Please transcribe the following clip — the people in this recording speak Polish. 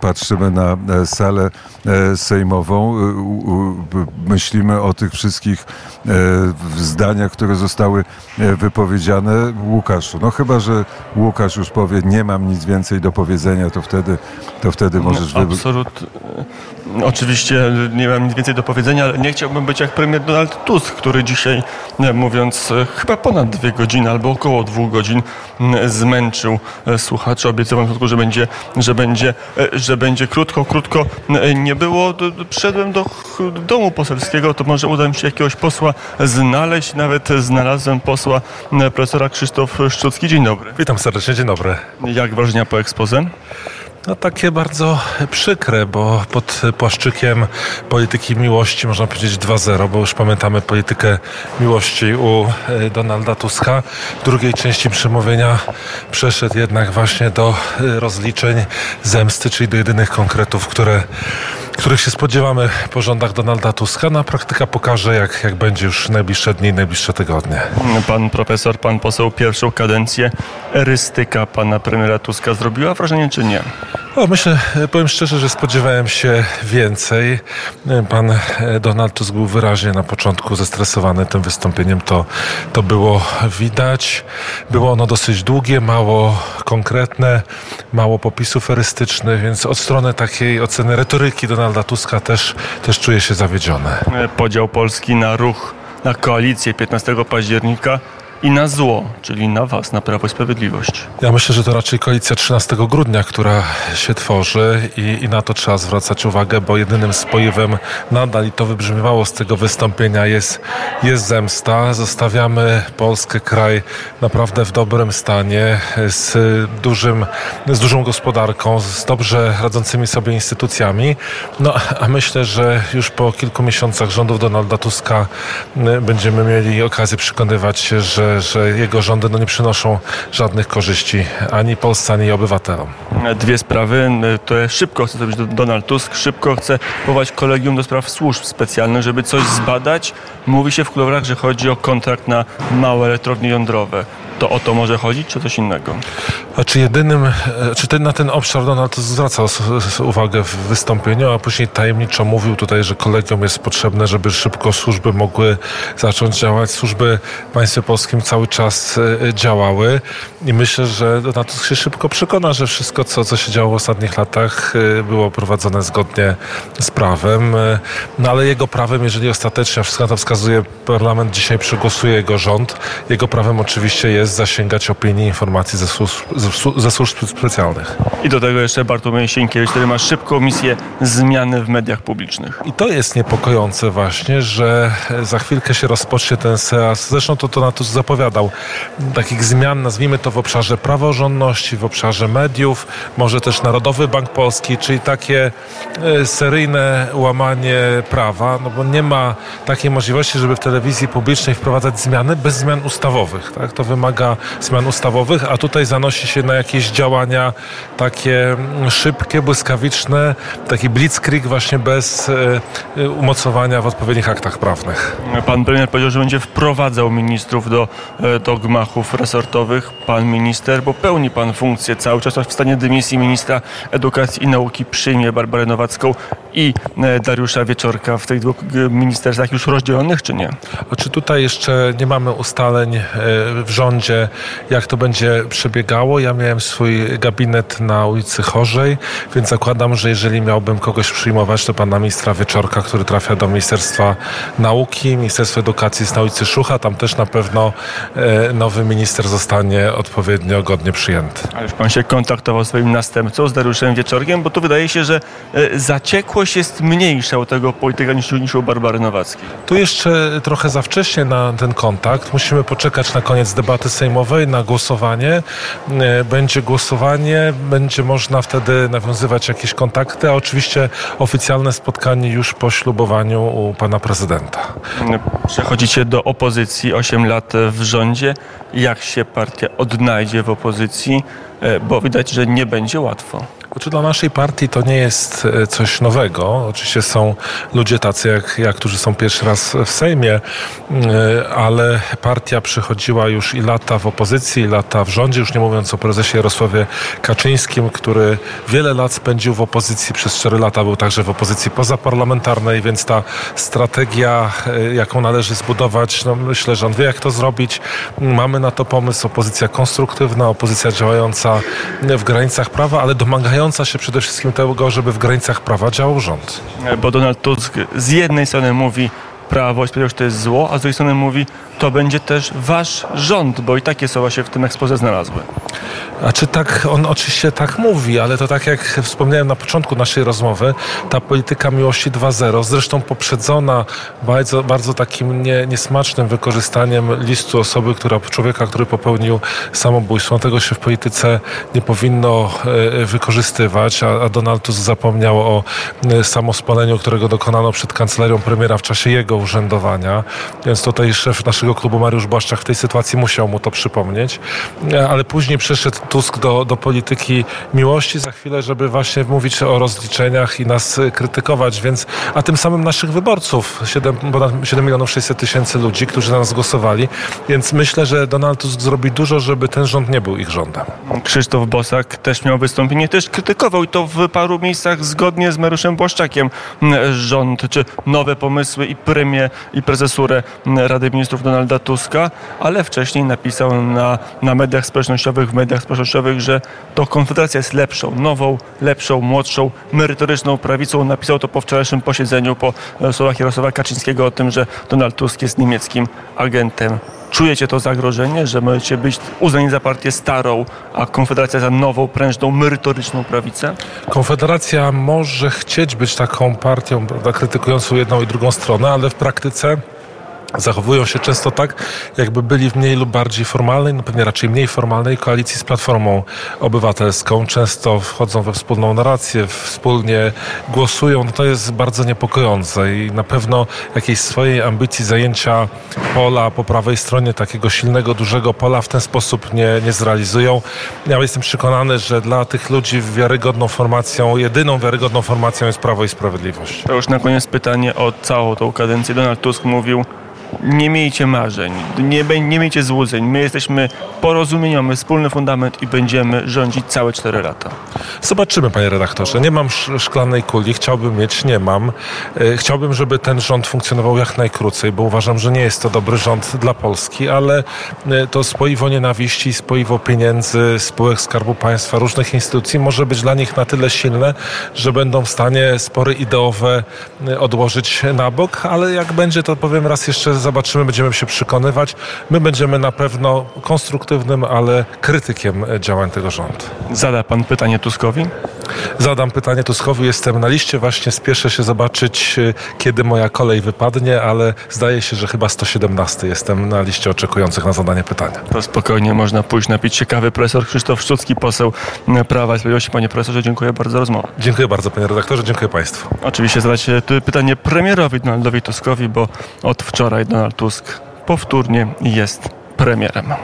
patrzymy na e, salę e, sejmową, e, myślimy o tych wszystkich zdaniach, które zostały wypowiedziane. Łukaszu, no chyba, że Łukasz już powie, nie mam nic więcej do powiedzenia, to wtedy, to wtedy możesz... No, absolut, Oczywiście nie mam nic więcej do powiedzenia, ale nie chciałbym być jak premier Donald Tusk, który dzisiaj, mówiąc chyba ponad dwie godziny albo około dwóch godzin, zmęczył słuchaczy. Obiecywał, że będzie, że będzie, że będzie krótko, krótko nie było. Przyszedłem do domu poselskiego, to może uda mi się jakiegoś posła znaleźć. Nawet znalazłem posła profesora Krzysztof Szczucki. Dzień dobry. Witam serdecznie, dzień dobry. Jak wrażenia po ekspoze? No takie bardzo przykre, bo pod płaszczykiem polityki miłości można powiedzieć 2-0, bo już pamiętamy politykę miłości u e, Donalda Tuska. W drugiej części przemówienia przeszedł jednak właśnie do e, rozliczeń zemsty, czyli do jedynych konkretów, które których się spodziewamy po rządach Donalda Tuska. No, praktyka pokaże, jak, jak będzie już najbliższe dni, najbliższe tygodnie. Pan profesor, pan poseł pierwszą kadencję. Erystyka pana premiera Tuska zrobiła wrażenie, czy nie? O, myślę, powiem szczerze, że spodziewałem się więcej. Pan Donald Tusk był wyraźnie na początku zestresowany tym wystąpieniem. To, to było widać. Było ono dosyć długie, mało konkretne, mało popisów erystycznych, więc od strony takiej oceny retoryki Donalda Tuska też, też czuję się zawiedziony. Podział Polski na ruch, na koalicję 15 października i na zło, czyli na Was, na Prawo i Sprawiedliwość. Ja myślę, że to raczej koalicja 13 grudnia, która się tworzy i, i na to trzeba zwracać uwagę, bo jedynym spojewem nadal, i to wybrzmiewało z tego wystąpienia, jest, jest zemsta. Zostawiamy Polskę, kraj naprawdę w dobrym stanie, z, dużym, z dużą gospodarką, z dobrze radzącymi sobie instytucjami. No, a myślę, że już po kilku miesiącach rządów Donalda Tuska będziemy mieli okazję przekonywać się, że że, jego rządy no, nie przynoszą żadnych korzyści ani Polsce, ani obywatelom. Dwie sprawy. To szybko chce zrobić Donald Tusk, szybko chce powołać kolegium do spraw służb specjalnych, żeby coś zbadać. Mówi się w kuluarach, że chodzi o kontrakt na małe elektrownie jądrowe to o to może chodzić, czy coś innego? A czy jedynym, e, czy ten, na ten obszar Donald zwracał uwagę w wystąpieniu, a później tajemniczo mówił tutaj, że kolegium jest potrzebne, żeby szybko służby mogły zacząć działać. Służby w państwie polskim cały czas e, działały i myślę, że Donald się szybko przekona, że wszystko, co, co się działo w ostatnich latach e, było prowadzone zgodnie z prawem. No ale jego prawem, jeżeli ostatecznie, wszystko na to wskazuje, parlament dzisiaj przegłosuje jego rząd, jego prawem oczywiście jest jest zasięgać opinii, informacji ze służb, ze służb specjalnych. I do tego jeszcze Bartłomiej Sienkiewicz, który ma szybką misję zmiany w mediach publicznych. I to jest niepokojące właśnie, że za chwilkę się rozpocznie ten seans. Zresztą to, to na to zapowiadał. Takich zmian, nazwijmy to w obszarze praworządności, w obszarze mediów, może też Narodowy Bank Polski, czyli takie e, seryjne łamanie prawa, no bo nie ma takiej możliwości, żeby w telewizji publicznej wprowadzać zmiany bez zmian ustawowych. Tak? To wymaga wymaga zmian ustawowych, a tutaj zanosi się na jakieś działania takie mm, szybkie, błyskawiczne, taki blitzkrieg właśnie bez e, e, umocowania w odpowiednich aktach prawnych. Pan premier powiedział, że będzie wprowadzał ministrów do, e, do gmachów resortowych. Pan minister, bo pełni pan funkcję cały czas w stanie dymisji ministra edukacji i nauki przyjmie Barbarę Nowacką i Dariusza Wieczorka w tych dwóch ministerstwach już rozdzielonych, czy nie? A czy tutaj jeszcze nie mamy ustaleń w rządzie? jak to będzie przebiegało. Ja miałem swój gabinet na ulicy Chorzej, więc zakładam, że jeżeli miałbym kogoś przyjmować, to pana ministra Wieczorka, który trafia do Ministerstwa Nauki, Ministerstwo Edukacji jest na ulicy Szucha. Tam też na pewno e, nowy minister zostanie odpowiednio godnie przyjęty. A już pan się kontaktował z swoim następcą, z Dariuszem Wieczorkiem, bo tu wydaje się, że e, zaciekłość jest mniejsza u tego polityka niż, niż u Barbary Nowackiej. Tu jeszcze trochę za wcześnie na ten kontakt. Musimy poczekać na koniec debaty sejmowej na głosowanie. E, będzie głosowanie, będzie można wtedy nawiązywać jakieś kontakty, a oczywiście oficjalne spotkanie już po ślubowaniu u pana prezydenta. Przechodzicie do opozycji 8 lat w rządzie. Jak się partia odnajdzie w opozycji? E, bo widać, że nie będzie łatwo. Znaczy dla naszej partii to nie jest e, coś nowego. Oczywiście są ludzie tacy jak ja, którzy są pierwszy raz w Sejmie, e, ale partia przychodziła już i lata w opozycji, i lata w rządzie, już nie mówiąc o prezesie Jarosławie Kaczyńskim, który wiele lat spędził w opozycji, przez 4 lata był także w opozycji pozaparlamentarnej, więc ta strategia, jaką należy zbudować, no myślę, że on wie jak to zrobić. Mamy na to pomysł, opozycja konstruktywna, opozycja działająca w granicach prawa, ale domagająca się przede wszystkim tego, żeby w granicach prawa działał rząd. Bo Donald Tusk z jednej strony mówi, Prawo i Sprawiedliwość to jest zło, a z drugiej strony mówi, to będzie też wasz rząd, bo i takie słowa się w tym ekspoze znalazły. A czy tak, on oczywiście tak mówi, ale to tak jak wspomniałem na początku naszej rozmowy, ta polityka miłości 2.0, zresztą poprzedzona bardzo, bardzo takim nie, niesmacznym wykorzystaniem listu osoby, która, człowieka, który popełnił samobójstwo. Tego się w polityce nie powinno e, wykorzystywać, a, a Donald Tusk zapomniał o e, samospaleniu, którego dokonano przed kancelarią premiera w czasie jego urzędowania. Więc tutaj szef naszego klubu Mariusz Błaszczak w tej sytuacji musiał mu to przypomnieć. E, Ale później przeszedł Tusk do, do polityki miłości za chwilę, żeby właśnie mówić o rozliczeniach i nas krytykować, więc a tym samym naszych wyborców, 7, ponad 7 milionów 600 tysięcy ludzi, którzy na nas głosowali, więc myślę, że Donald Tusk zrobi dużo, żeby ten rząd nie był ich rządem. Krzysztof Bosak też miał wystąpienie, też krytykował i to w paru miejscach zgodnie z Mariuszem Błaszczakiem rząd, czy nowe pomysły i premię i prezesurę Rady Ministrów Donalda Tuska, ale wcześniej napisał na, na mediach społecznościowych, w mediach społecznościowych, że to Konfederacja jest lepszą, nową, lepszą, młodszą, merytoryczną prawicą. Napisał to po wczorajszym posiedzeniu, po e, słowach Jarosława Kaczyńskiego o tym, że Donald Tusk jest niemieckim agentem. Czujecie to zagrożenie, że możecie być uznani za partię starą, a Konfederacja za nową, prężną, merytoryczną prawicę? Konfederacja może chcieć być taką partią, prawda, krytykującą jedną i drugą stronę, ale w praktyce zachowują się często tak, jakby byli w mniej lub bardziej formalnej, no pewnie raczej mniej formalnej koalicji z Platformą Obywatelską. Często wchodzą we wspólną narrację, wspólnie głosują. No to jest bardzo niepokojące i na pewno jakiejś swojej ambicji zajęcia pola po prawej stronie, takiego silnego, dużego pola w ten sposób nie, nie zrealizują. Ja jestem przekonany, że dla tych ludzi wiarygodną formacją, jedyną wiarygodną formacją jest Prawo i Sprawiedliwość. To już na koniec pytanie o całą tą kadencję. Donald Tusk mówił, nie miejcie marzeń, nie, nie miejcie złudzeń. My jesteśmy porozumieniowy, mamy wspólny fundament i będziemy rządzić całe 4 lata. Zobaczymy, panie redaktorze. Nie mam sz- szklanej kuli, chciałbym mieć, nie mam. E, Chciałbym, żeby ten rząd funkcjonował jak najkrócej, bo uważam, że nie jest to dobry rząd dla Polski, ale e, to spoiwo nienawiści, spoiwo pieniędzy, spółek Skarbu Państwa, różnych instytucji może być dla nich na tyle silne, że będą w stanie spory ideowe e, odłożyć na bok, ale jak będzie, to powiem raz jeszcze, zobaczymy, będziemy się przekonywać. My będziemy na pewno konstruktywnym, ale krytykiem działań tego rządu. Zada pan pytanie Tuskowi? Zadam pytanie Tuskowi. Jestem na liście, właśnie spieszę się zobaczyć, y, kiedy moja kolej wypadnie, ale zdaje się, że chyba 117 jestem na liście oczekujących na zadanie pytania. To spokojnie można pójść napić się kawy. Profesor Krzysztof Szczucki, poseł Prawa i Sprawiedliwości. Panie profesorze, dziękuję bardzo za rozmowę. Dziękuję bardzo, panie redaktorze, dziękuję państwu. Oczywiście zadać pytanie premierowi Donaldowi Tuskowi, bo od wczoraj Donald Tusk powtórnie jest premierem.